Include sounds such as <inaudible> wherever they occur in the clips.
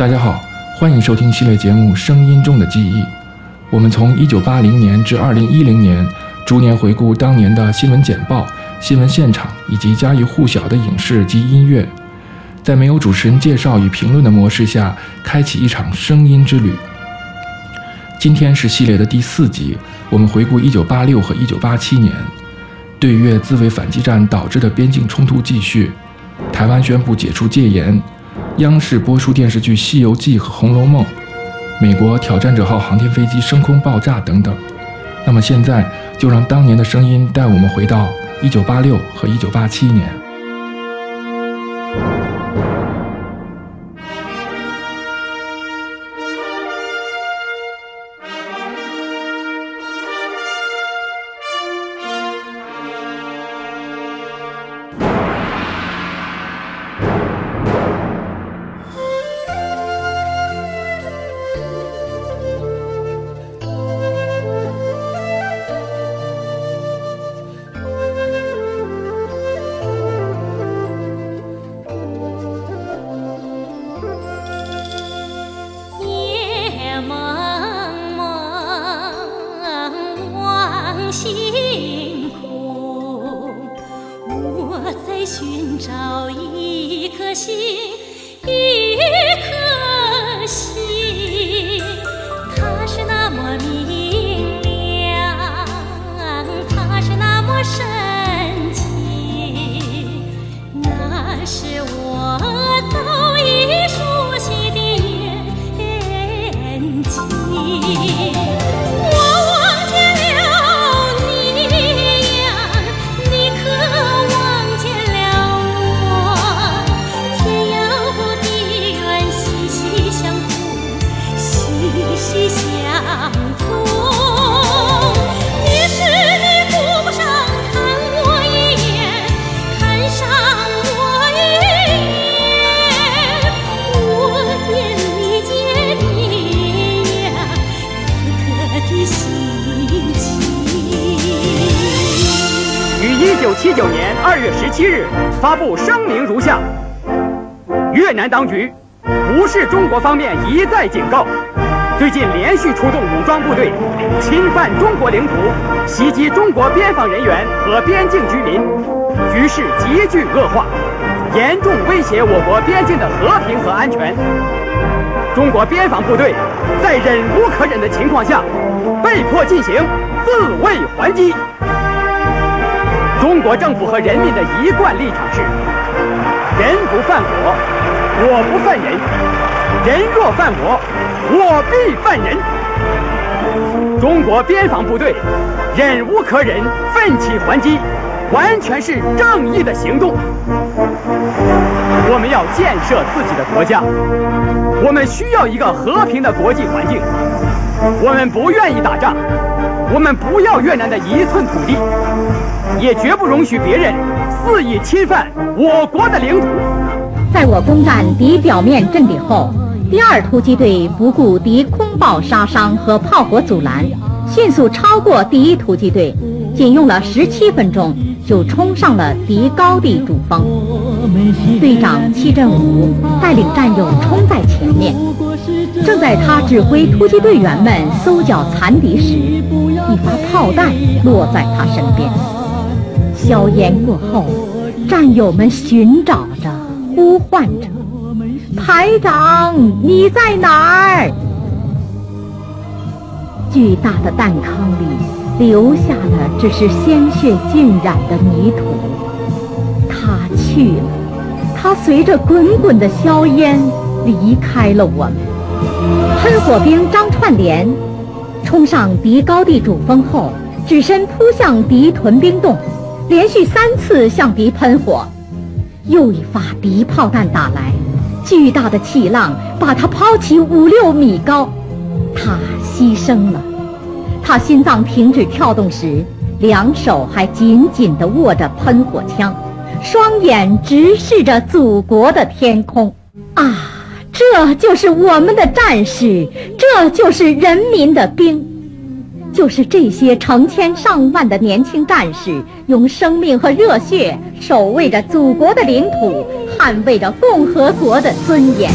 大家好，欢迎收听系列节目《声音中的记忆》。我们从1980年至2010年，逐年回顾当年的新闻简报、新闻现场以及家喻户晓的影视及音乐，在没有主持人介绍与评论的模式下，开启一场声音之旅。今天是系列的第四集，我们回顾1986和1987年，对越自卫反击战导致的边境冲突继续，台湾宣布解除戒严。央视播出电视剧《西游记》和《红楼梦》，美国挑战者号航天飞机升空爆炸等等。那么现在就让当年的声音带我们回到1986和1987年。发布声明如下：越南当局无视中国方面一再警告，最近连续出动武装部队，侵犯中国领土，袭击中国边防人员和边境居民，局势急剧恶化，严重威胁我国边境的和平和安全。中国边防部队在忍无可忍的情况下，被迫进行自卫还击。中国政府和人民的一贯立场是：人不犯我，我不犯人；人若犯我，我必犯人。中国边防部队忍无可忍，奋起还击，完全是正义的行动。我们要建设自己的国家，我们需要一个和平的国际环境。我们不愿意打仗，我们不要越南的一寸土地。也绝不容许别人肆意侵犯我国的领土。在我攻占敌表面阵地后，第二突击队不顾敌空爆杀伤和炮火阻拦，迅速超过第一突击队，仅用了十七分钟就冲上了敌高地主峰。队长戚振武带领战友冲在前面，正在他指挥突击队员们搜剿残敌时，一发炮弹落在他身边。硝烟过后，战友们寻找着，呼唤着：“排长，你在哪儿？”巨大的弹坑里留下的只是鲜血浸染的泥土。他去了，他随着滚滚的硝烟离开了我们。喷火兵张串联冲上敌高地主峰后，只身扑向敌屯兵洞。连续三次向敌喷火，又一发敌炮弹打来，巨大的气浪把他抛起五六米高，他牺牲了。他心脏停止跳动时，两手还紧紧地握着喷火枪，双眼直视着祖国的天空。啊，这就是我们的战士，这就是人民的兵。就是这些成千上万的年轻战士，用生命和热血守卫着祖国的领土，捍卫着共和国的尊严。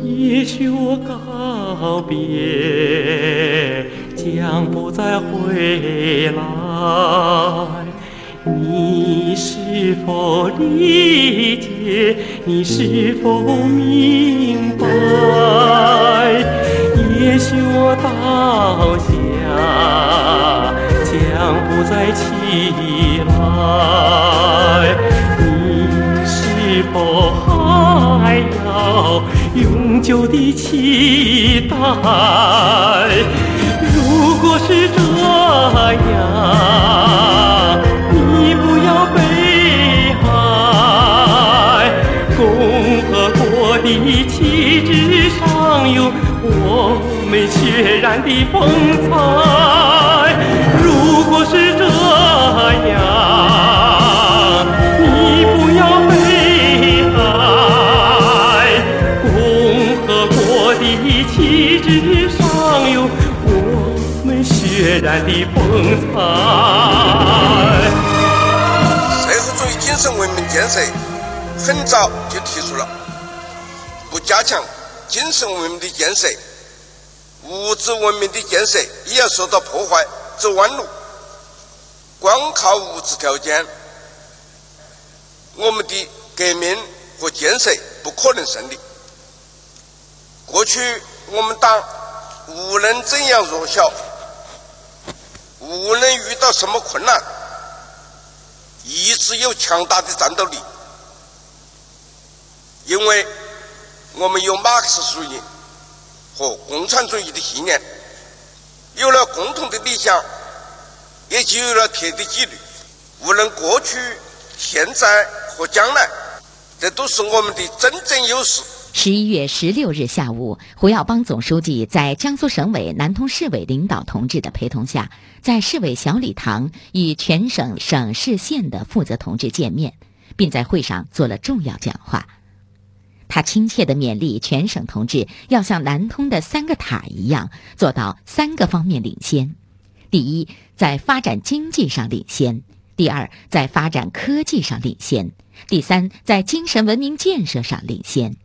也许我告别，将不再回来。你是否理解？你是否明白？也许我倒下，将不再起来。你是否还要永久的期待？如果是这样。你不要悲哀。共和国的旗帜上有我们血染的风采。建设很早就提出了。不加强精神文明的建设，物质文明的建设也要受到破坏，走弯路。光靠物质条件，我们的革命和建设不可能胜利。过去我们党无论怎样弱小，无论遇到什么困难，一直有强大的战斗力，因为。我们有马克思主义和共产主义的信念，有了共同的理想，也就有了铁的纪律。无论过去、现在和将来，这都是我们的真正优势。十一月十六日下午，胡耀邦总书记在江苏省委南通市委领导同志的陪同下，在市委小礼堂与全省省市县的负责同志见面，并在会上做了重要讲话。他亲切地勉励全省同志，要像南通的三个塔一样，做到三个方面领先：第一，在发展经济上领先；第二，在发展科技上领先；第三，在精神文明建设上领先。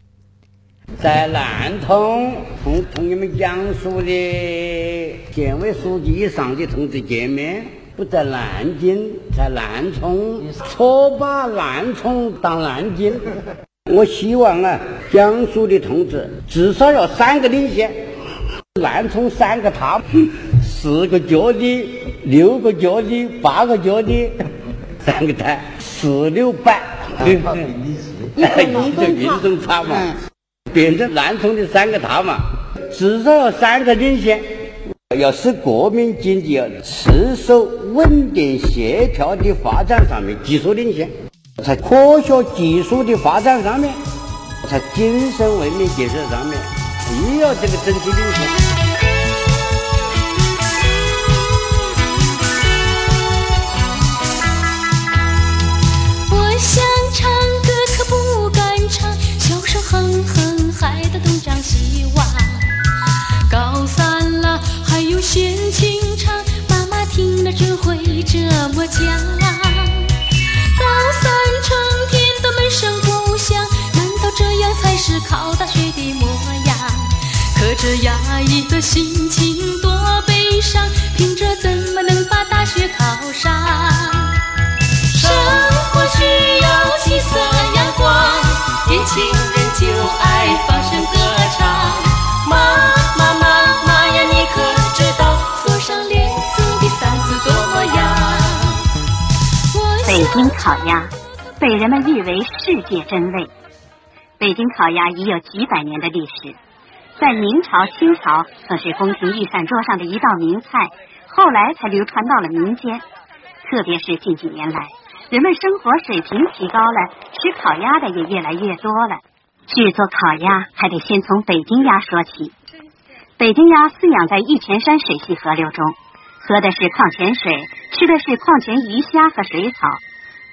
在南通同同你们江苏的县委书记以上的同志见面，不在南京，在南充，错把南充当南京。<laughs> 我希望啊，江苏的同志至少要三个领先，南充三个他，<laughs> 四个脚的，六个脚的，八个脚的，三个台，四六八，对不对？一个 <laughs> 运动差嘛，变成南充的三个大嘛，至少三个领先，要使国民经济要持续稳定协调的发展上面技术领先。在科学技术的发展上面，在精神文明建设上面，也要这个整体领先。哼还得东张西望。高三了还有闲情唱，妈妈听了只会这么讲。高三成天的闷声不响，难道这样才是考大学的模样，可这压抑的心情多悲伤，凭着怎么能把大学考上？生活需要金色呀，年轻人就爱放声歌唱。妈妈妈妈呀，你可知道锁上帘子的伞子多么样？北京烤鸭被人们誉为世界珍味。北京烤鸭已有几百年的历史，在明朝、清朝可是宫廷御膳桌上的一道名菜，后来才流传到了民间。特别是近几年来，人们生活水平提高了，吃烤鸭的也越来越多了。制作烤鸭还得先从北京鸭说起。北京鸭饲养在玉泉山水系河流中，喝的是矿泉水，吃的是矿泉鱼虾和水草。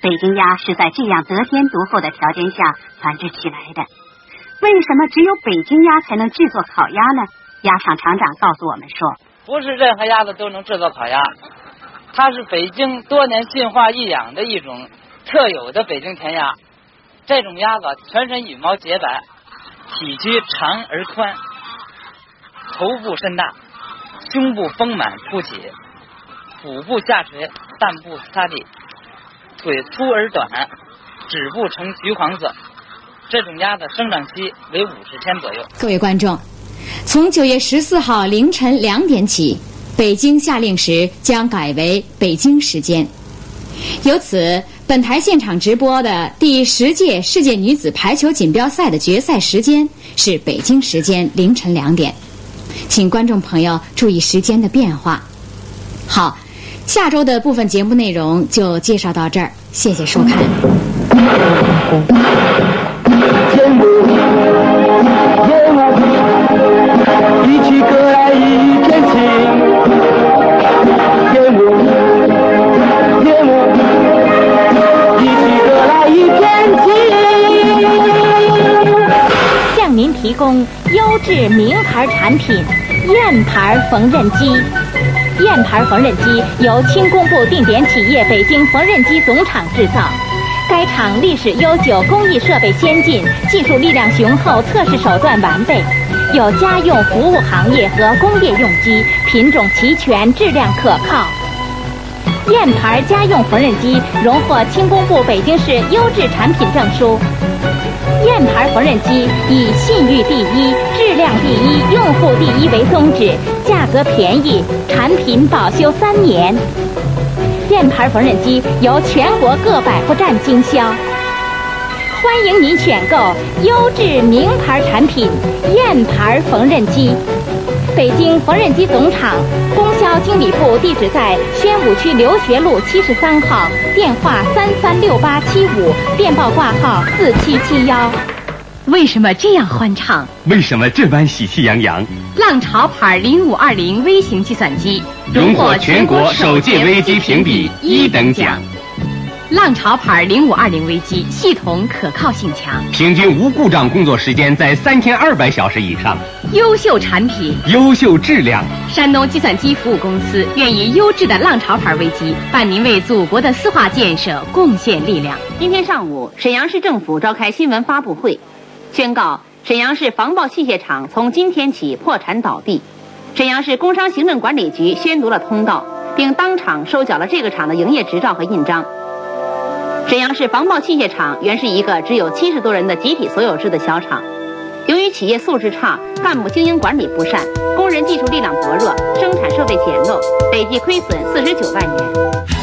北京鸭是在这样得天独厚的条件下繁殖起来的。为什么只有北京鸭才能制作烤鸭呢？鸭厂厂长告诉我们说：“不是任何鸭子都能制作烤鸭，它是北京多年进化育养的一种特有的北京填鸭。这种鸭子全身羽毛洁白，体躯长而宽，头部甚大，胸部丰满凸起，腹部下垂，蛋部擦地，腿粗而短，指部呈橘黄色。这种鸭子生长期为五十天左右。各位观众，从九月十四号凌晨两点起，北京下令时将改为北京时间。由此，本台现场直播的第十届世界女子排球锦标赛的决赛时间是北京时间凌晨两点，请观众朋友注意时间的变化。好，下周的部分节目内容就介绍到这儿，谢谢收看。一起歌来一您提供优质名牌产品燕牌缝纫机。燕牌缝纫机由轻工部定点企业北京缝纫机总厂制造。该厂历史悠久，工艺设备先进，技术力量雄厚，测试手段完备，有家用服务行业和工业用机，品种齐全，质量可靠。燕牌家用缝纫机荣获轻工部北京市优质产品证书。燕牌缝纫机以信誉第一、质量第一、用户第一为宗旨，价格便宜，产品保修三年。燕牌缝纫机由全国各百货站经销，欢迎您选购优质名牌产品燕牌缝纫机。北京缝纫机总厂供销经理部地址在宣武区留学路七十三号，电话三三六八七五，电报挂号四七七幺。为什么这样欢畅？为什么这般喜气洋洋？浪潮牌零五二零微型计算机荣获全国首届微机评比一等奖。浪潮牌零五二零微机系统可靠性强，平均无故障工作时间在三千二百小时以上。优秀产品，优秀质量。山东计算机服务公司愿以优质的浪潮牌微机，伴您为祖国的丝化建设贡献力量。今天上午，沈阳市政府召开新闻发布会。宣告沈阳市防爆器械厂从今天起破产倒闭。沈阳市工商行政管理局宣读了通告，并当场收缴了这个厂的营业执照和印章。沈阳市防爆器械厂原是一个只有七十多人的集体所有制的小厂，企业素质差、干部经营管理不善、工人技术力量薄弱、生产设备简陋，累计亏损四十九万元。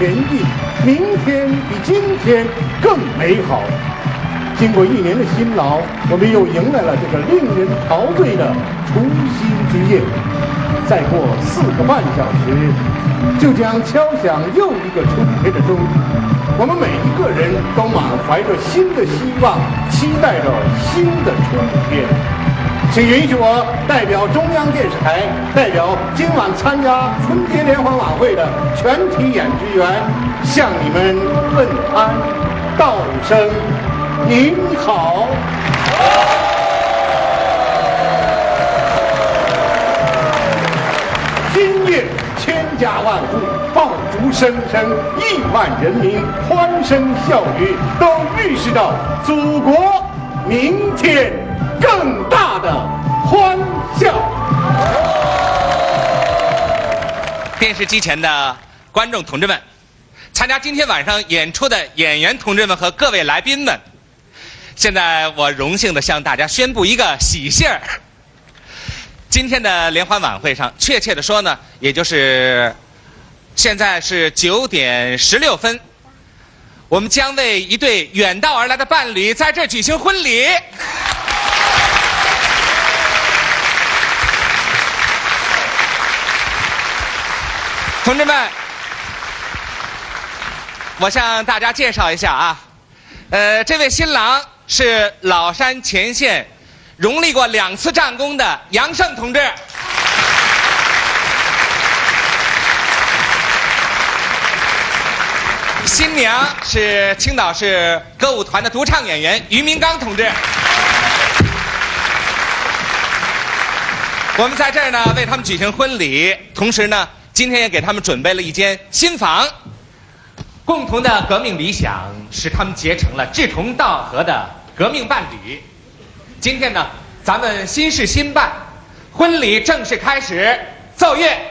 前进，明天比今天更美好。经过一年的辛劳，我们又迎来了这个令人陶醉的除夕之夜。再过四个半小时，就将敲响又一个春天的钟。我们每一个人都满怀着新的希望，期待着新的春天。请允许我代表中央电视台，代表今晚参加春节联欢晚会的全体演职员，向你们问安，道声您好。今夜千。家万户爆竹声声，亿万人民欢声笑语，都预示着祖国明天更大的欢笑。电视机前的观众同志们，参加今天晚上演出的演员同志们和各位来宾们，现在我荣幸的向大家宣布一个喜信儿。今天的联欢晚会上，确切的说呢，也就是现在是九点十六分，我们将为一对远道而来的伴侣在这举行婚礼。同志们，我向大家介绍一下啊，呃，这位新郎是老山前线荣立过两次战功的杨胜同志。新娘是青岛市歌舞团的独唱演员于明刚同志。我们在这儿呢，为他们举行婚礼，同时呢，今天也给他们准备了一间新房。共同的革命理想使他们结成了志同道合的革命伴侣。今天呢，咱们新事新办，婚礼正式开始，奏乐。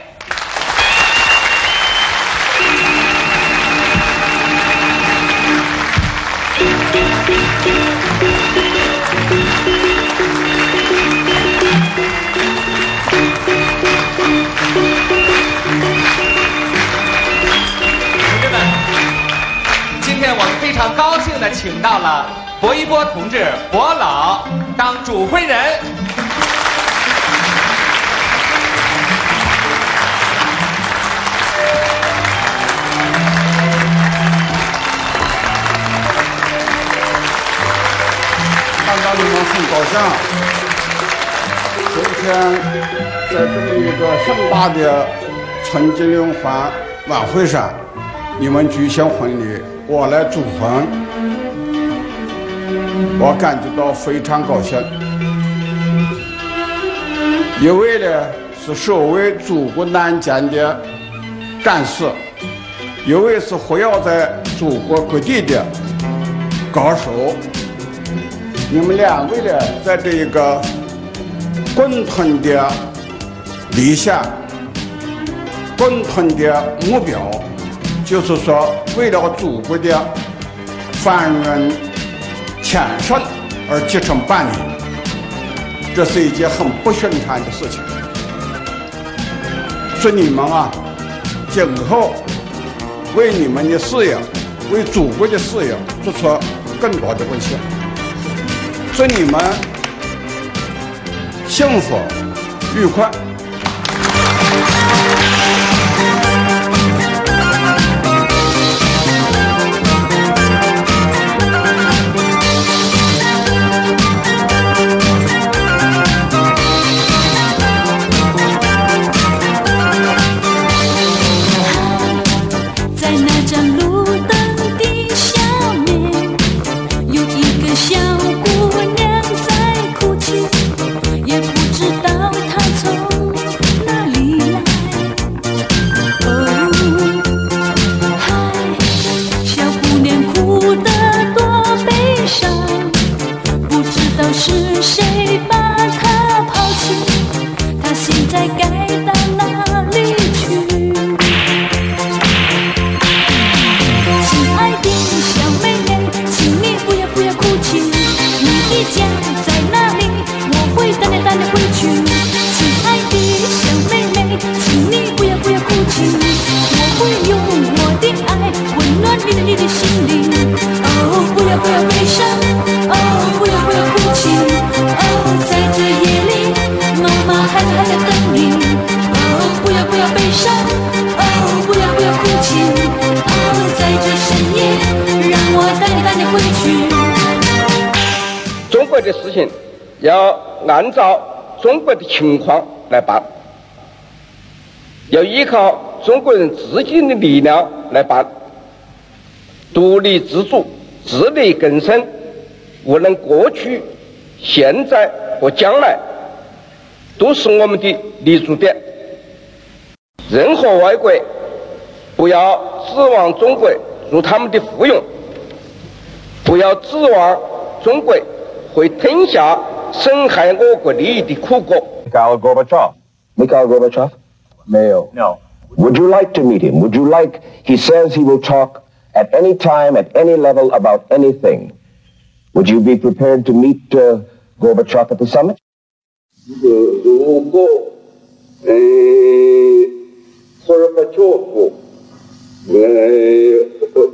常高兴的请到了薄一波同志薄老当主婚人。看到你们很高兴。今天在这么一个盛大的春节联欢晚会上，你们举行婚礼，我来主婚，我感觉到非常高兴。一位呢是守卫祖国南疆的战士，一位是活跃在祖国各地的高手。你们两位呢，在这一个共同的理想、共同的目标，就是说，为了祖国的繁荣强盛而结成伴侣，这是一件很不寻常的事情。祝你们啊，今后为你们的事业、为祖国的事业做出更多的贡献。祝你们幸福愉快。情况来办，要依靠中国人自己的力量来办，独立自主、自力更生，无论过去、现在和将来，都是我们的立足点。任何外国不要指望中国做他们的附庸，不要指望中国会吞下 损害我国利益的苦果。 Mikhail Gorbachev. Mikhail Gorbachev? Mayo. No. Would you like to meet him? Would you like, he says he will talk at any time, at any level about anything. Would you be prepared to meet uh, Gorbachev at the summit? 这个如果呃，赫尔巴乔夫呃，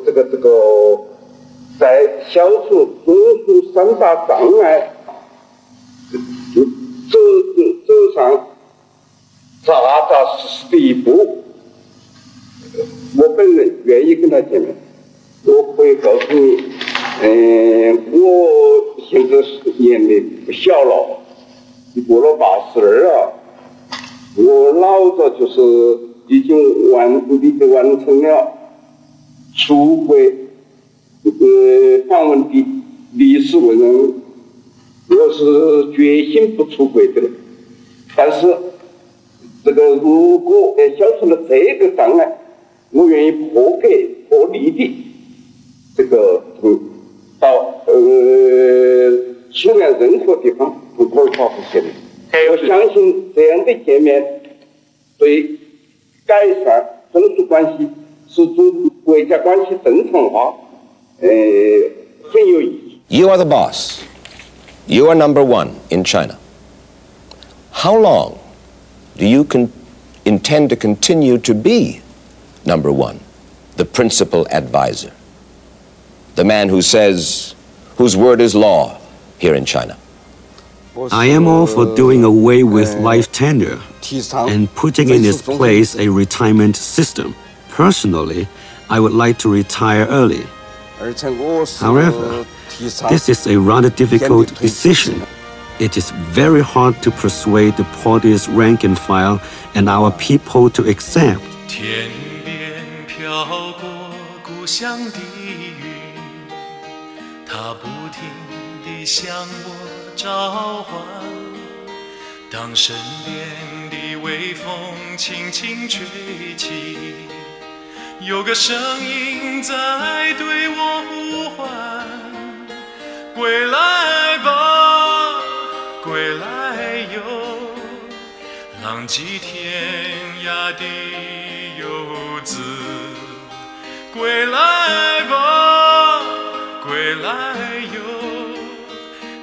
这个这个在消除中苏三大障碍 走走上扎扎实实的一步，我本人愿意跟他见面。我可以告诉你，嗯、我现在是年龄不小了。过了八十二了，我老早就是已经完完完成了出国呃访问的历史文人，我是决心不出国的了。但是这个如果呃消除了这个障碍，我愿意破格破例的这个嗯到呃苏联任何地方。不可尔巴夫见面，我相信这样的见面对改善中苏关系、使中国家关系正常化，呃，很有意义。You are the boss. You are number one in China. How long do you intend to continue to be number one, the principal advisor, the man who says, whose word is law here in China? I am all for doing away with life tenure and putting in its place a retirement system. Personally, I would like to retire early. However, this is a rather difficult decision. It is very hard to persuade the party's rank and file and our people to accept. 归来吧，归来哟，浪迹天涯的游子，归来吧，归来哟，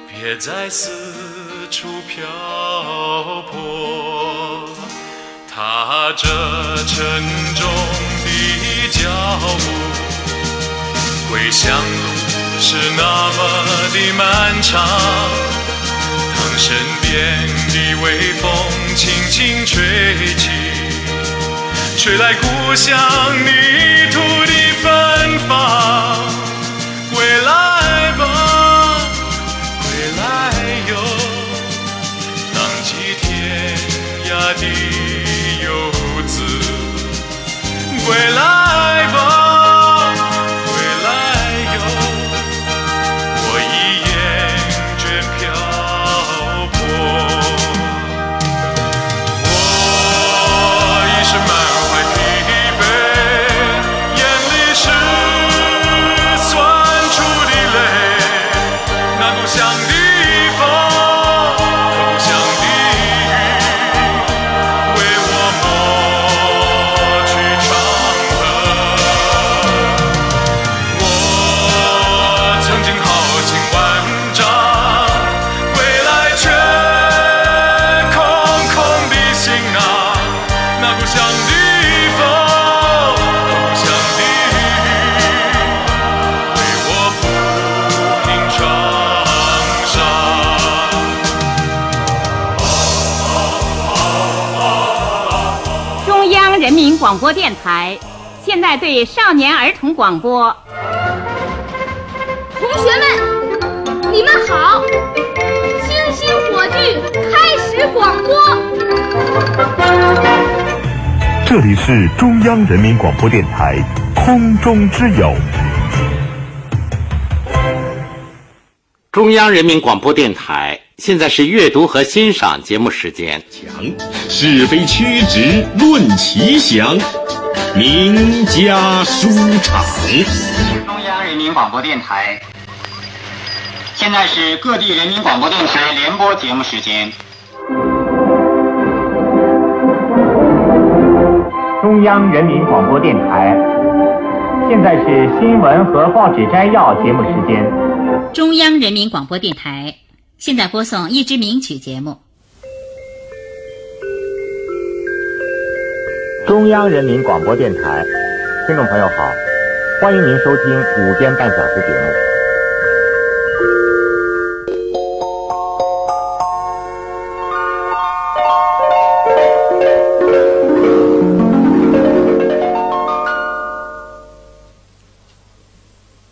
别再四处漂泊。踏着沉重的脚步，归乡路是那么的漫长。当身边的微风轻轻吹起，吹来故乡泥土的芬芳。归来吧，归来哟，浪迹天涯的游子。归来吧，台现在对少年儿童广播。同学们，你们好！星星火炬开始广播。这里是中央人民广播电台空中之友。中央人民广播电台现在是阅读和欣赏节目时间。强是非曲直论奇详，名家书场。中央人民广播电台。现在是各地人民广播电台联播节目时间。中央人民广播电台。现在是新闻和报纸摘要节目时间。中央人民广播电台现在播送一支名曲节目。中央人民广播电台，听众朋友好，欢迎您收听午间半小时节目。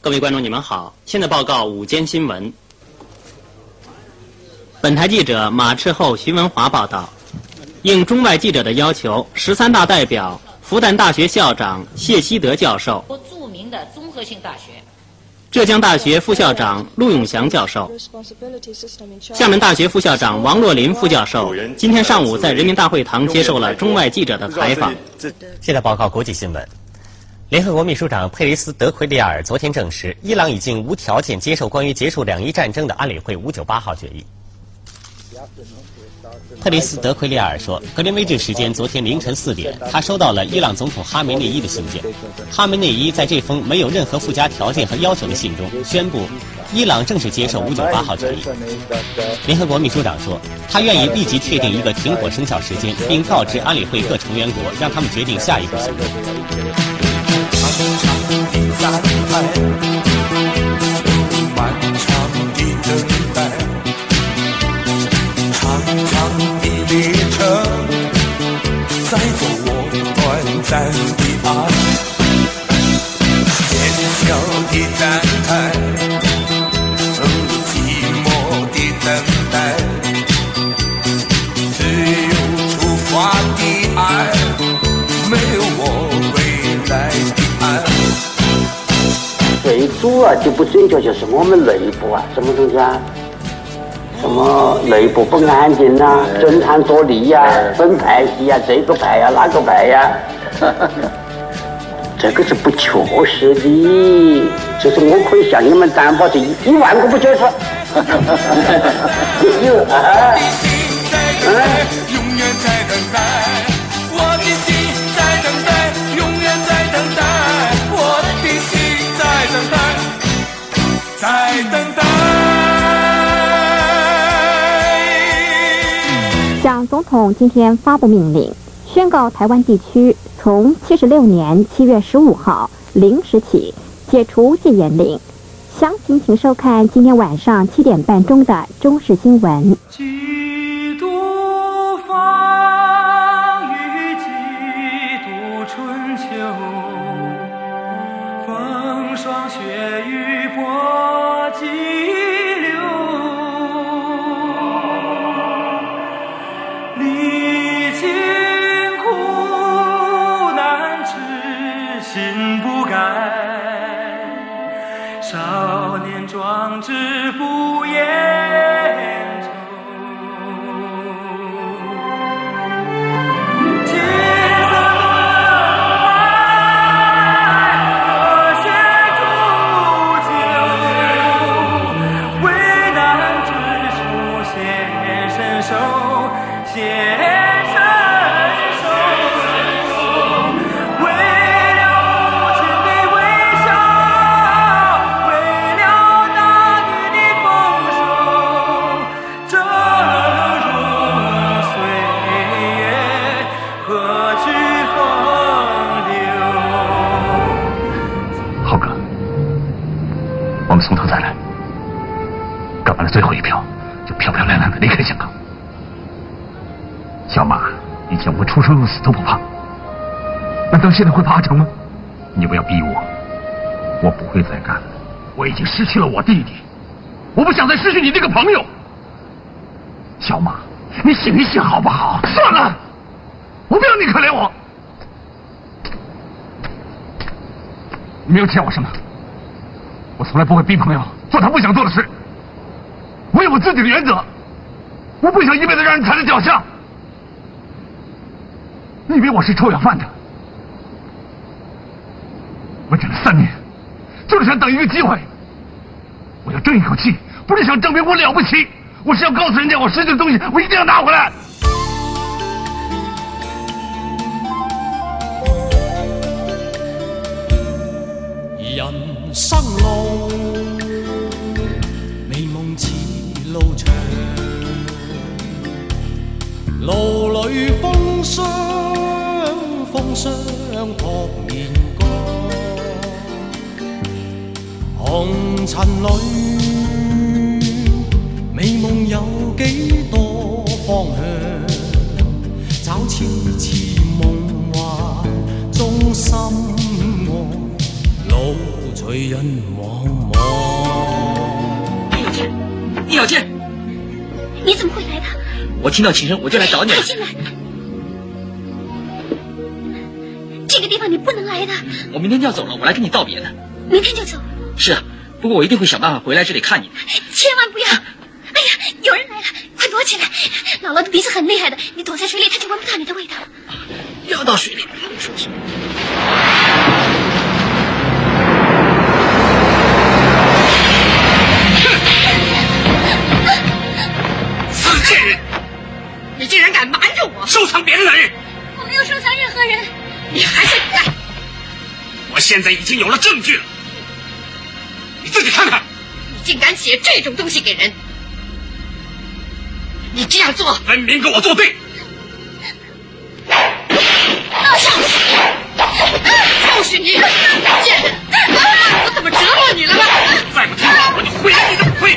各位观众，你们好！现在报告午间新闻。本台记者马赤厚、徐文华报道：应中外记者的要求，十三大代表、复旦大学校长谢希德教授、著名的综合性大学、浙江大学副校长陆永祥教授、厦门大学副校长王若琳副教授，今天上午在人民大会堂接受了中外记者的采访。现在报告国际新闻。联合国秘书长佩雷斯·德奎利亚尔昨天证实，伊朗已经无条件接受关于结束两伊战争的安理会598号决议。佩雷斯·德奎利亚尔说，格林威治时间昨天凌晨四点，他收到了伊朗总统哈梅内伊的信件。哈梅内伊在这封没有任何附加条件和要求的信中宣布，伊朗正式接受598号决议。联合国秘书长说，他愿意立即确定一个停火生效时间，并告知安理会各成员国，让他们决定下一步行动。的爱，喧嚣的站台，寂寞的等待，只有出发的爱，没有我未来的。最主要就不准确，就是我们内部啊，什么东西啊？什么内部不安定呐、啊，侦探作弊呀、啊，分派系呀，这个派呀、啊，那个派呀、啊，<laughs> 这个是不确实的。就是我可以向你们担保，这一万个不就是。<laughs> 有啊。在等待。蒋总统今天发布命令，宣告台湾地区从七十六年七月十五号零时起解除戒严令。详情请收看今天晚上七点半钟的中视新闻。之出生入死都不怕，难道现在会怕阿成吗？你不要逼我，我不会再干了。我已经失去了我弟弟，我不想再失去你这个朋友。小马，你醒一醒好不好？算了，我不要你可怜我。你没有欠我什么，我从来不会逼朋友做他不想做的事。我有我自己的原则，我不想一辈子让人踩在脚下。你以为我是臭要饭的？我忍了三年，就是想等一个机会。我要争一口气，不是想证明我了不起，我是要告诉人家我失去的东西，我一定要拿回来。人生路，美梦似路长，路里风霜，风霜扑面干，红尘里，美梦有几多方向？找痴痴梦幻中心爱。路随人茫茫。李小倩，李小倩，你怎么会来的？我听到琴声，我就来找你了快。进来！地方你不能来的，我明天就要走了，我来跟你道别的。明天就走，是啊，不过我一定会想办法回来这里看你的。千万不要！哎呀，有人来了，快躲起来！姥姥的鼻子很厉害的，你躲在水里，她就闻不到你的味道。掉到水里。死贱人！你竟然敢瞒着我，收藏别的男人！我没有收藏任何人。你还在干！我现在已经有了证据了，你自己看看。你竟敢写这种东西给人！你这样做，分明跟我作对！就是你，贱人！我怎么折磨你了吗？再不听话，我就毁了你的腿！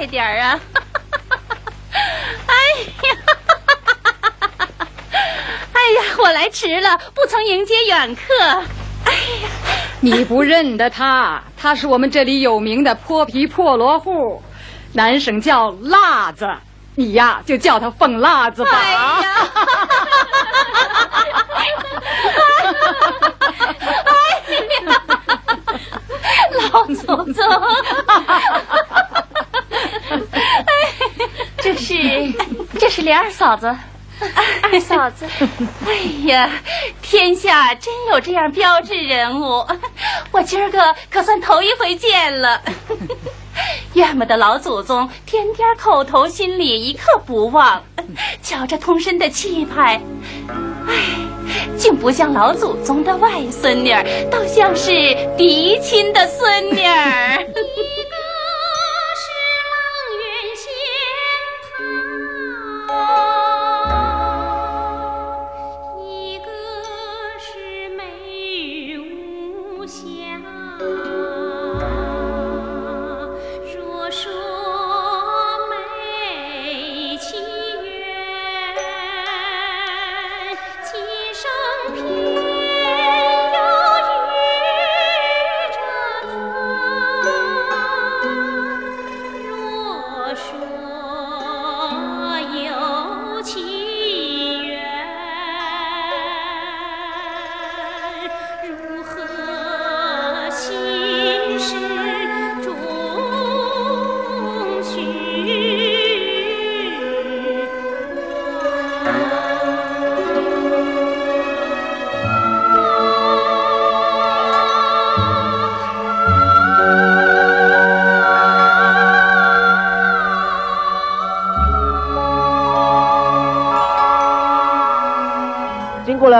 快点儿啊！<laughs> 哎呀，<laughs> 哎呀，我来迟了，不曾迎接远客。哎呀你不认得他，他是我们这里有名的泼皮破落户，南省叫辣子，你呀就叫他凤辣子吧。哎呀，<laughs> 老祖宗，这是这是莲儿嫂子，二嫂子。哎呀，天下真有这样标致人物，我今儿个可算头一回见了。<laughs> 愿我的老祖宗天天口头心里一刻不忘，瞧这通身的气派，哎，竟不像老祖宗的外孙女儿，倒像是嫡亲的孙女儿。<laughs>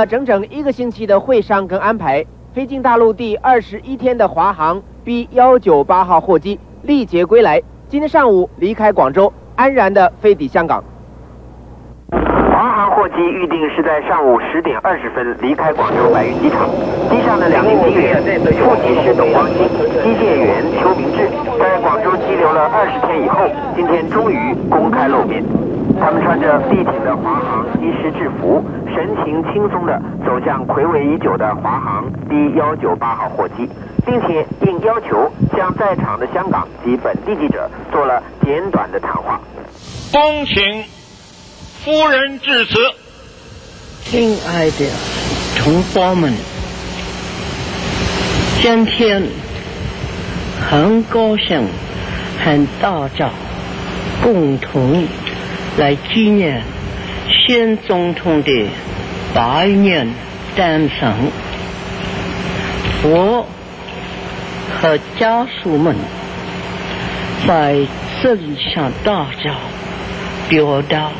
整整一个星期的会商跟安排，飞进大陆第二十一天的华航 B 幺九八号货机历劫归来，今天上午离开广州，安然的飞抵香港。华航货机预定是在上午十点二十分离开广州白云机场。机上的两名机员，副机师董光新、机械员邱明志，在广州拘留了二十天以后，今天终于公开露面。他们穿着笔挺的华航机师制服，神情轻松地走向暌违已久的华航 B 幺九八号货机，并且应要求向在场的香港及本地记者做了简短的谈话。恭请夫人致辞。亲爱的同胞们，今天很高兴和大家共同来纪念现总统的百年诞生。我和家属们在这里向大家表达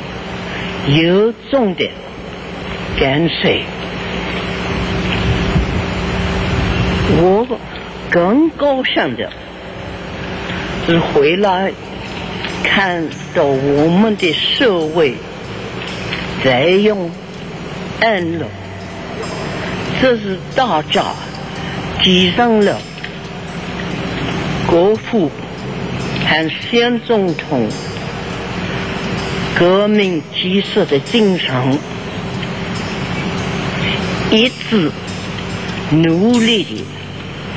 由衷的感谢。我更高兴的是回来看到我们的社会在用安乐，这是大家继承了国父和先总统革命建设的精神，一直努力的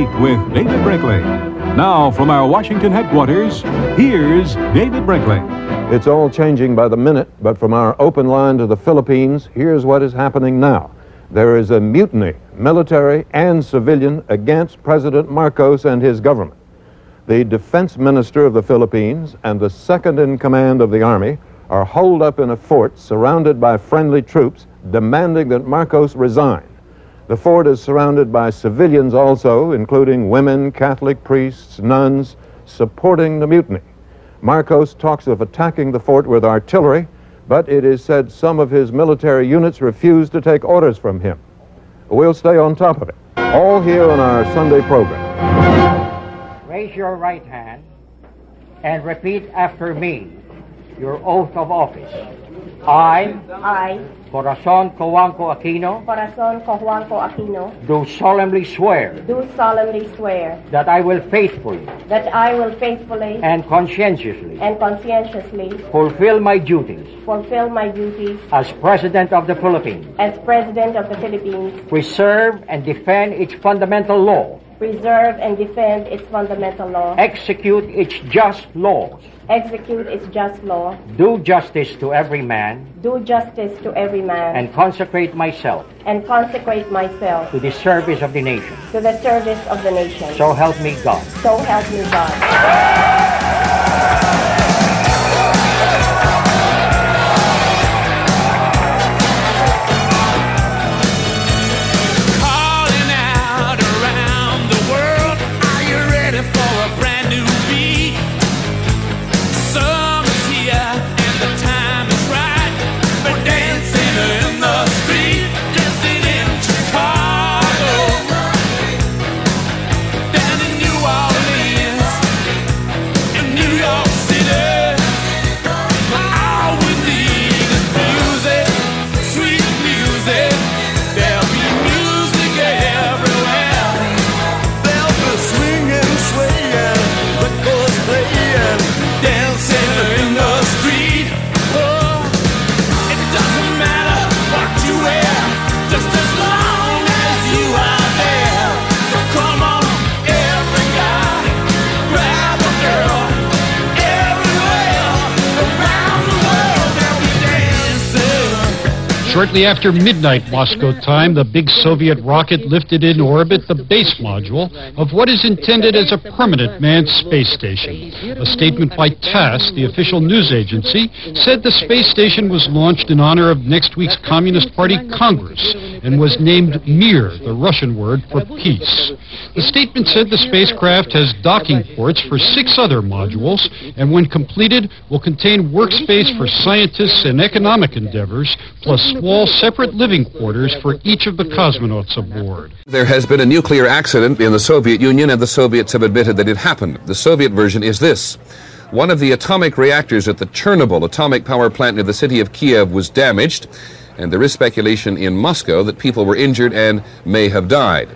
Week with David Brinkley. Now, from our Washington headquarters, here's David Brinkley. It's all changing by the minute, but from our open line to the Philippines, here's what is happening now. There is a mutiny, military and civilian, against President Marcos and his government. The defense minister of the Philippines and the second in command of the army are holed up in a fort surrounded by friendly troops demanding that Marcos resign. The fort is surrounded by civilians also, including women, Catholic priests, nuns, supporting the mutiny. Marcos talks of attacking the fort with artillery, but it is said some of his military units refuse to take orders from him. We'll stay on top of it. All here on our Sunday program. Raise your right hand and repeat after me your oath of office. I, I, Corazon Coanco Aquino, Corazon Cojuanco Aquino, do solemnly swear do solemnly swear that I will faithfully that I will faithfully and conscientiously and conscientiously fulfill my duties fulfill my duties as President of the Philippines, as President of the Philippines, preserve and defend its fundamental law, preserve and defend its fundamental law, execute its just laws, execute its just law, do justice to every man, do justice to every man, and consecrate myself and consecrate myself to the service of the nation. to the service of the nation. So help me God. So help me God. Shortly after midnight Moscow time, the big Soviet rocket lifted in orbit the base module of what is intended as a permanent manned space station. A statement by TASS, the official news agency, said the space station was launched in honor of next week's Communist Party Congress and was named Mir, the Russian word for peace. The statement said the spacecraft has docking ports for six other modules and when completed will contain workspace for scientists and economic endeavors, plus small separate living quarters for each of the cosmonauts aboard. There has been a nuclear accident in the Soviet Union, and the Soviets have admitted that it happened. The Soviet version is this. One of the atomic reactors at the Chernobyl atomic power plant near the city of Kiev was damaged, and there is speculation in Moscow that people were injured and may have died.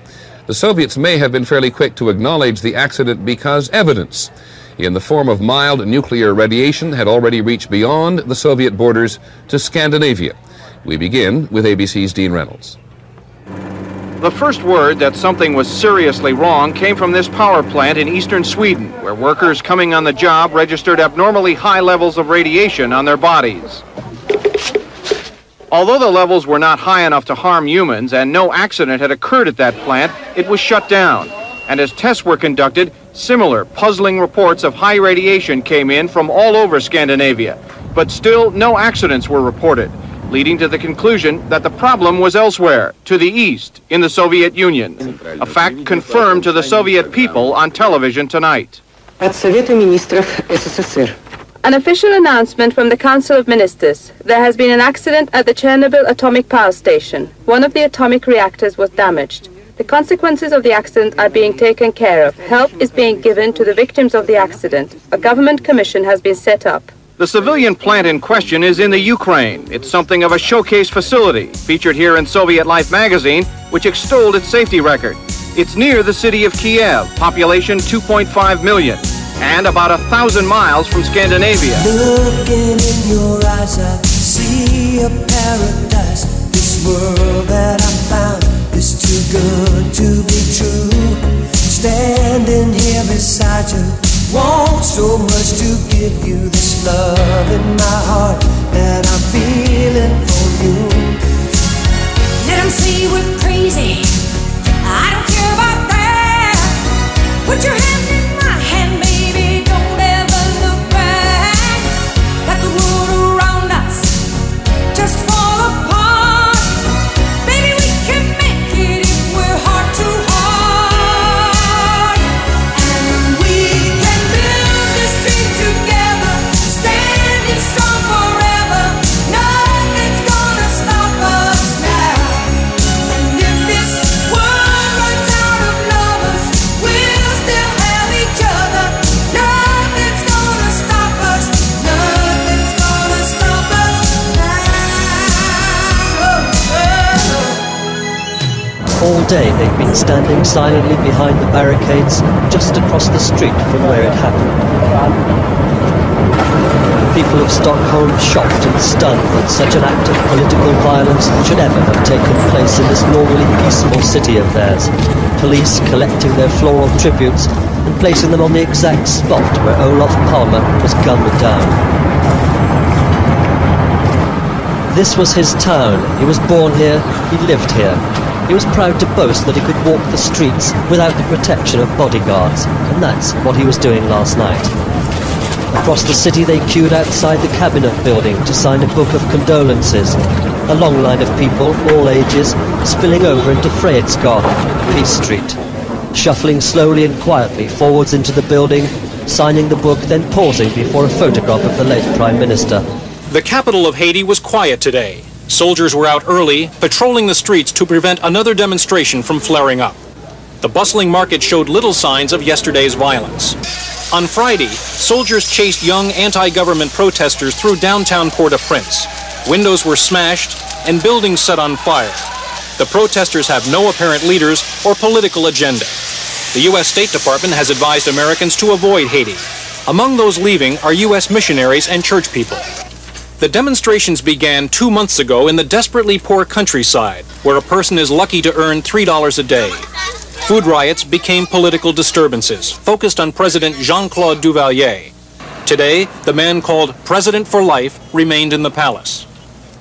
The Soviets may have been fairly quick to acknowledge the accident because evidence in the form of mild nuclear radiation had already reached beyond the Soviet borders to Scandinavia. We begin with ABC's Dean Reynolds. The first word that something was seriously wrong came from this power plant in eastern Sweden, where workers coming on the job registered abnormally high levels of radiation on their bodies. Although the levels were not high enough to harm humans and no accident had occurred at that plant, it was shut down. And as tests were conducted, similar puzzling reports of high radiation came in from all over Scandinavia. But still, no accidents were reported, leading to the conclusion that the problem was elsewhere, to the east, in the Soviet Union. A fact confirmed to the Soviet people on television tonight. От Совета министров СССР. An official announcement from the Council of Ministers. There has been an accident at the Chernobyl atomic power station. One of the atomic reactors was damaged. The consequences of the accident are being taken care of. Help is being given to the victims of the accident. A government commission has been set up. The civilian plant in question is in the Ukraine. It's something of a showcase facility, featured here in Soviet Life magazine, which extolled its safety record. It's near the city of Kiev, population 2.5 million, and about a thousand miles from Scandinavia. Looking in your eyes, I see a paradise. This world that I found is too good to be true. Standing here beside you, want so much to give you this love in my heart that I'm feeling for you. Let them say we're crazy. I don't care about that. Put your hand All day they've been standing silently behind the barricades just across the street from where it happened. People of Stockholm shocked and stunned that such an act of political violence should ever have taken place in this normally peaceful city of theirs. Police collecting their floral tributes and placing them on the exact spot where Olof Palmer was gunned down. This was his town. He was born here, he lived here. He was proud to boast that he could walk the streets without the protection of bodyguards, and that's what he was doing last night. Across the city they queued outside the cabinet building to sign a book of condolences. A long line of people, all ages, spilling over into Fredesgatan, Peace Street. Shuffling slowly and quietly forwards into the building, signing the book, then pausing before a photograph of the late Prime Minister. The capital of Haiti was quiet today. Soldiers were out early, patrolling the streets to prevent another demonstration from flaring up. The bustling market showed little signs of yesterday's violence. On Friday, soldiers chased young anti-government protesters through downtown Port-au-Prince. Windows were smashed and buildings set on fire. The protesters have no apparent leaders or political agenda. The U.S. State Department has advised Americans to avoid Haiti. Among those leaving are U.S. missionaries and church people. The demonstrations began two months ago in the desperately poor countryside, where a person is lucky to earn $3 a day. Food riots became political disturbances, focused on President Jean-Claude Duvalier. Today, the man called President for Life remained in the palace.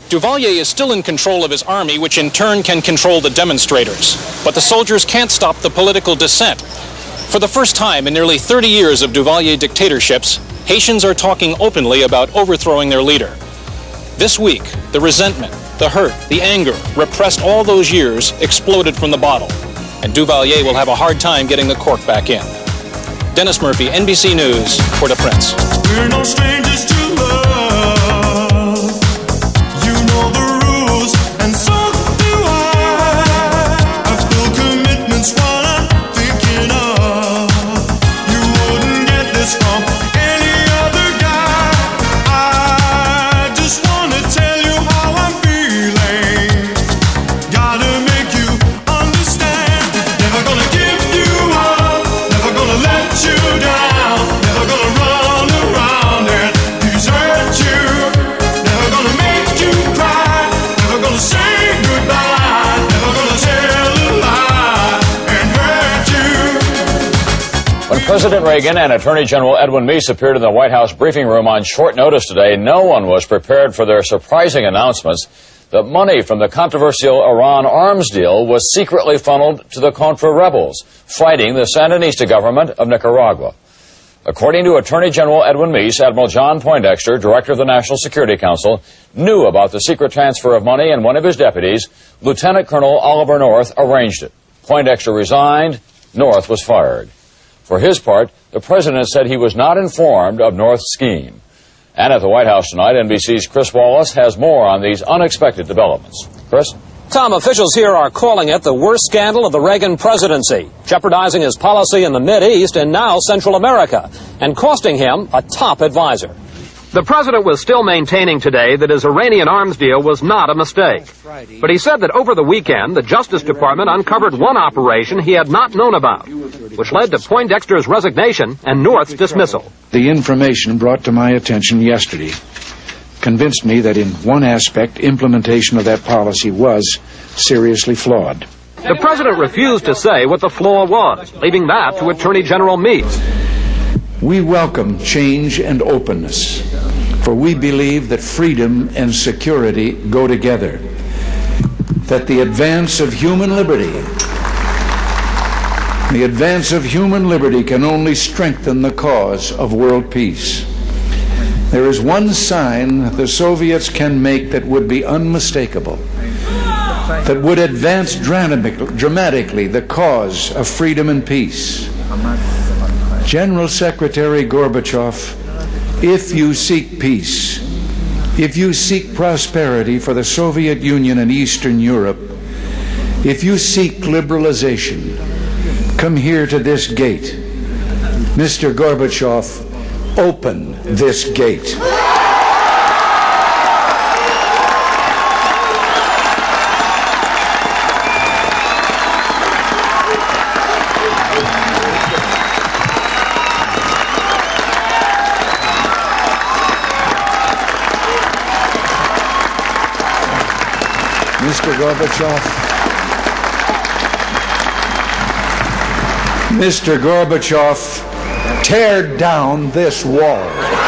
Duvalier is still in control of his army, which in turn can control the demonstrators. But the soldiers can't stop the political dissent. For the first time in nearly 30 years of Duvalier dictatorships, Haitians are talking openly about overthrowing their leader. This week, the resentment, the hurt, the anger, repressed all those years, exploded from the bottle. And Duvalier will have a hard time getting the cork back in. Dennis Murphy, NBC News, Port-au-Prince. President Reagan and Attorney General Edwin Meese appeared in the White House briefing room on short notice today, no one was prepared for their surprising announcements that money from the controversial Iran arms deal was secretly funneled to the Contra rebels fighting the Sandinista government of Nicaragua. According to Attorney General Edwin Meese, Admiral John Poindexter, director of the National Security Council, knew about the secret transfer of money and one of his deputies, Lieutenant Colonel Oliver North, arranged it. Poindexter resigned, North was fired. For his part, the president said he was not informed of North's scheme. And at the White House tonight, NBC's Chris Wallace has more on these unexpected developments. Chris? Tom, officials here are calling it the worst scandal of the Reagan presidency, jeopardizing his policy in the East and now Central America, and costing him a top advisor. The president was still maintaining today that his Iranian arms deal was not a mistake. But he said that over the weekend, the Justice Department uncovered one operation he had not known about, which led to Poindexter's resignation and North's dismissal. The information brought to my attention yesterday convinced me that in one aspect implementation of that policy was seriously flawed. The president refused to say what the flaw was, leaving that to Attorney General Meese. We welcome change and openness, for we believe that freedom and security go together, that the advance of human liberty the advance of human liberty can only strengthen the cause of world peace. There is one sign the Soviets can make that would be unmistakable, that would advance dramatically the cause of freedom and peace. General Secretary Gorbachev, if you seek peace, if you seek prosperity for the Soviet Union and Eastern Europe, if you seek liberalization, come here to this gate. Mr. Gorbachev, open this gate. Gorbachev, Mr. Gorbachev, tear down this wall.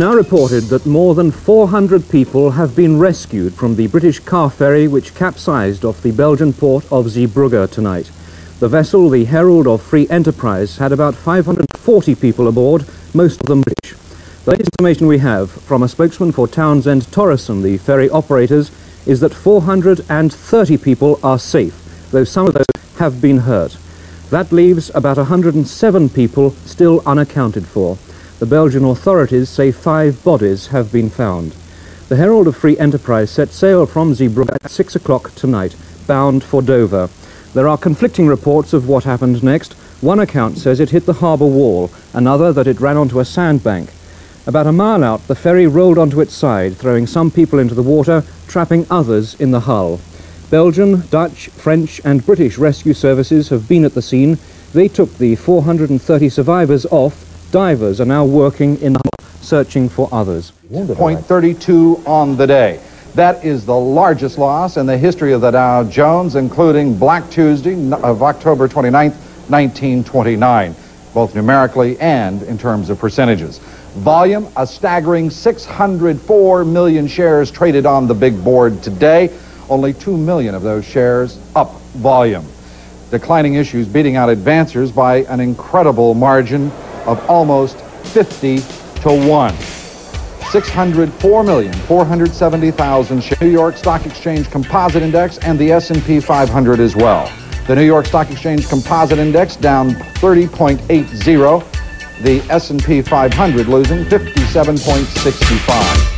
Now reported that more than 400 people have been rescued from the British car ferry which capsized off the Belgian port of Zeebrugge tonight. The vessel, the Herald of Free Enterprise, had about 540 people aboard, most of them British. The latest information we have from a spokesman for Townsend Torreson, the ferry operators, is that 430 people are safe, though some of those have been hurt. That leaves about 107 people still unaccounted for. The Belgian authorities say five bodies have been found. The Herald of Free Enterprise set sail from Zeebrugge at 6 o'clock tonight, bound for Dover. There are conflicting reports of what happened next. One account says it hit the harbour wall, another that it ran onto a sandbank. About a mile out, the ferry rolled onto its side, throwing some people into the water, trapping others in the hull. Belgian, Dutch, French and British rescue services have been at the scene. They took the 430 survivors off. Divers are now working in the searching for others. 32 on the day. That is the largest loss in the history of the Dow Jones, including Black Tuesday of October 29th, 1929, both numerically and in terms of percentages. Volume, a staggering 604 million shares traded on the big board today. Only 2 million of those shares up volume. Declining issues beating out advancers by an incredible margin of almost 50 to 1. 604,470,000 shares. New York Stock Exchange Composite Index and the S&P 500 as well. The New York Stock Exchange Composite Index down 30.80. The S&P 500 losing 57.65.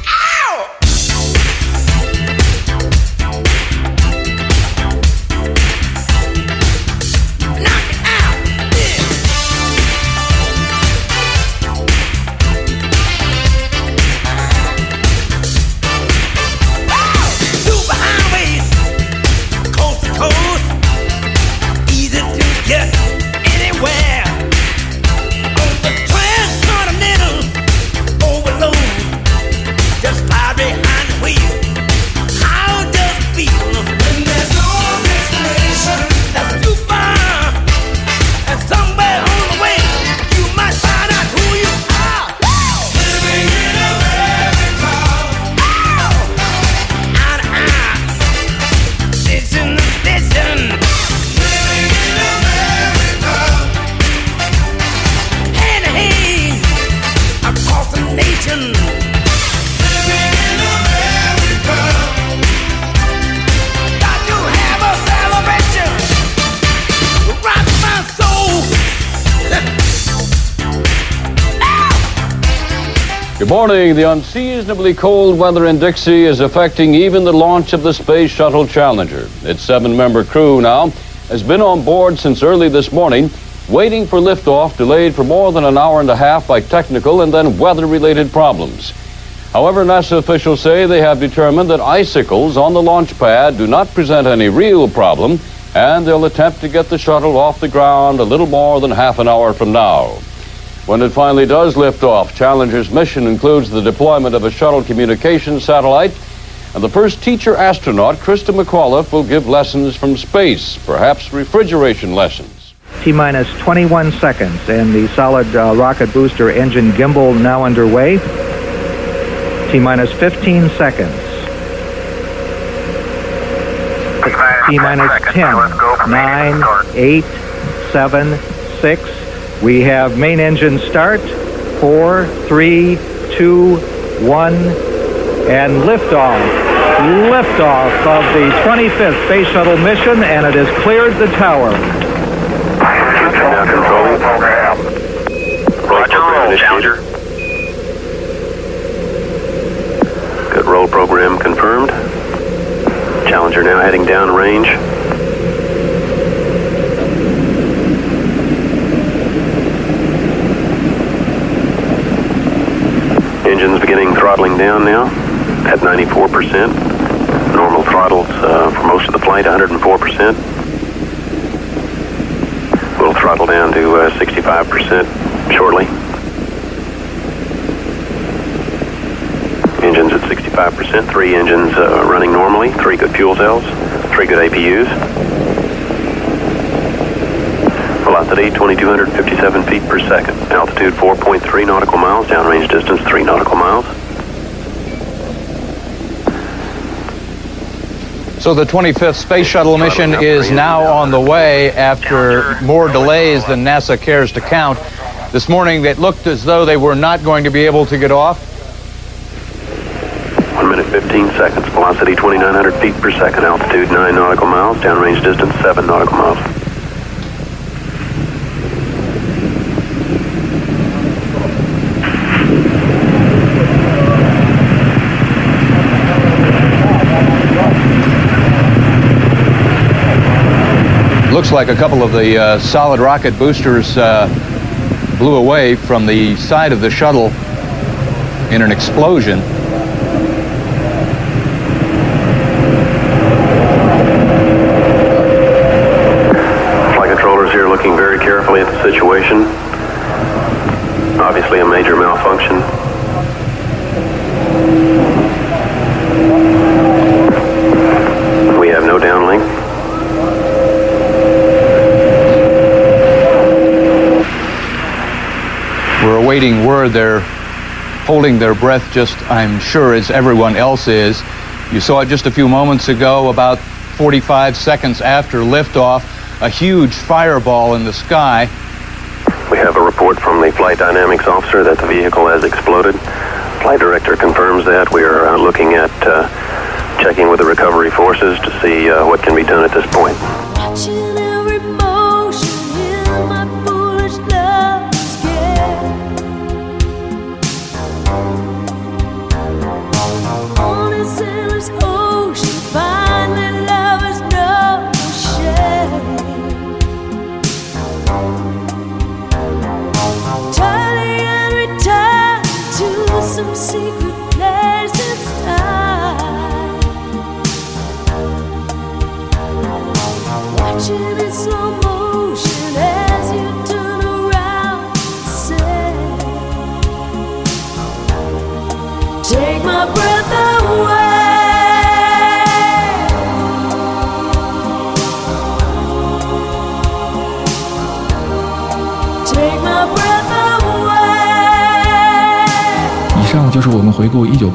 Good morning. The unseasonably cold weather in Dixie is affecting even the launch of the Space Shuttle Challenger. Its seven member crew now has been on board since early this morning, waiting for liftoff, delayed for more than an hour and a half by technical and then weather related problems. However, NASA officials say they have determined that icicles on the launch pad do not present any real problem, and they'll attempt to get the shuttle off the ground a little more than half an hour from now. When it finally does lift off, Challenger's mission includes the deployment of a shuttle communications satellite, and the first teacher astronaut, Krista McAuliffe, will give lessons from space, perhaps refrigeration lessons. T minus 21 seconds, and the solid uh, rocket booster engine gimbal now underway. T minus 15 seconds. T minus 10, 9, 8, 7, 6. We have main engine start. 4, 3, 2, 1, and liftoff. Liftoff of the 25th Space Shuttle mission, and it has cleared the tower. Roger, roll, Challenger. Good roll program confirmed. Challenger now heading down range. Engines beginning throttling down now at 94%. Normal throttles uh, for most of the flight, 104%. We'll throttle down to uh, 65% shortly. Engines at 65%, three engines uh, running normally, three good fuel cells, three good APUs. Velocity 2,257 feet per second. Altitude 4.3 nautical miles. Downrange distance 3 nautical miles. So the 25th Space Shuttle mission is now on the way after more delays than NASA cares to count. This morning it looked as though they were not going to be able to get off. 1 minute 15 seconds. Velocity 2,900 feet per second. Altitude 9 nautical miles. Downrange distance 7 nautical miles. Looks like a couple of the uh, solid rocket boosters uh, blew away from the side of the shuttle in an explosion. Flight controllers here looking very carefully at the situation. Obviously a major malfunction. We have no downlink. We're word they're holding their breath just, I'm sure, as everyone else is. You saw it just a few moments ago, about 45 seconds after liftoff, a huge fireball in the sky. We have a report from the flight dynamics officer that the vehicle has exploded. Flight director confirms that. We are uh, looking at uh, checking with the recovery forces to see uh, what can be done at this point.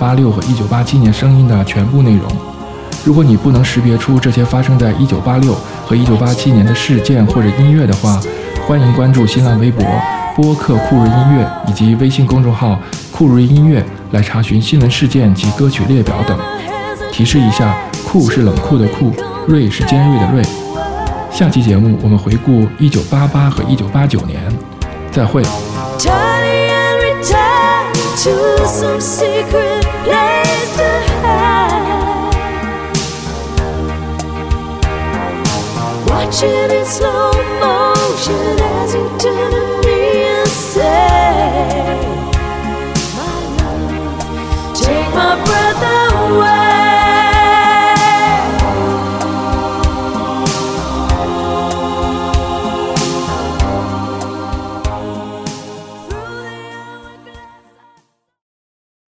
八六和1987年声音的全部内容。如果你不能识别出这些发生在1986和1987年的事件或者音乐的话，欢迎关注新浪微博播客酷睿音乐以及微信公众号酷睿音乐来查询新闻事件及歌曲列表等。提示一下，酷是冷酷的酷，睿是尖锐的锐。下期节目我们回顾1988和1989年，再会。Watching in slow motion as you turn to me and say, My love, take my breath away.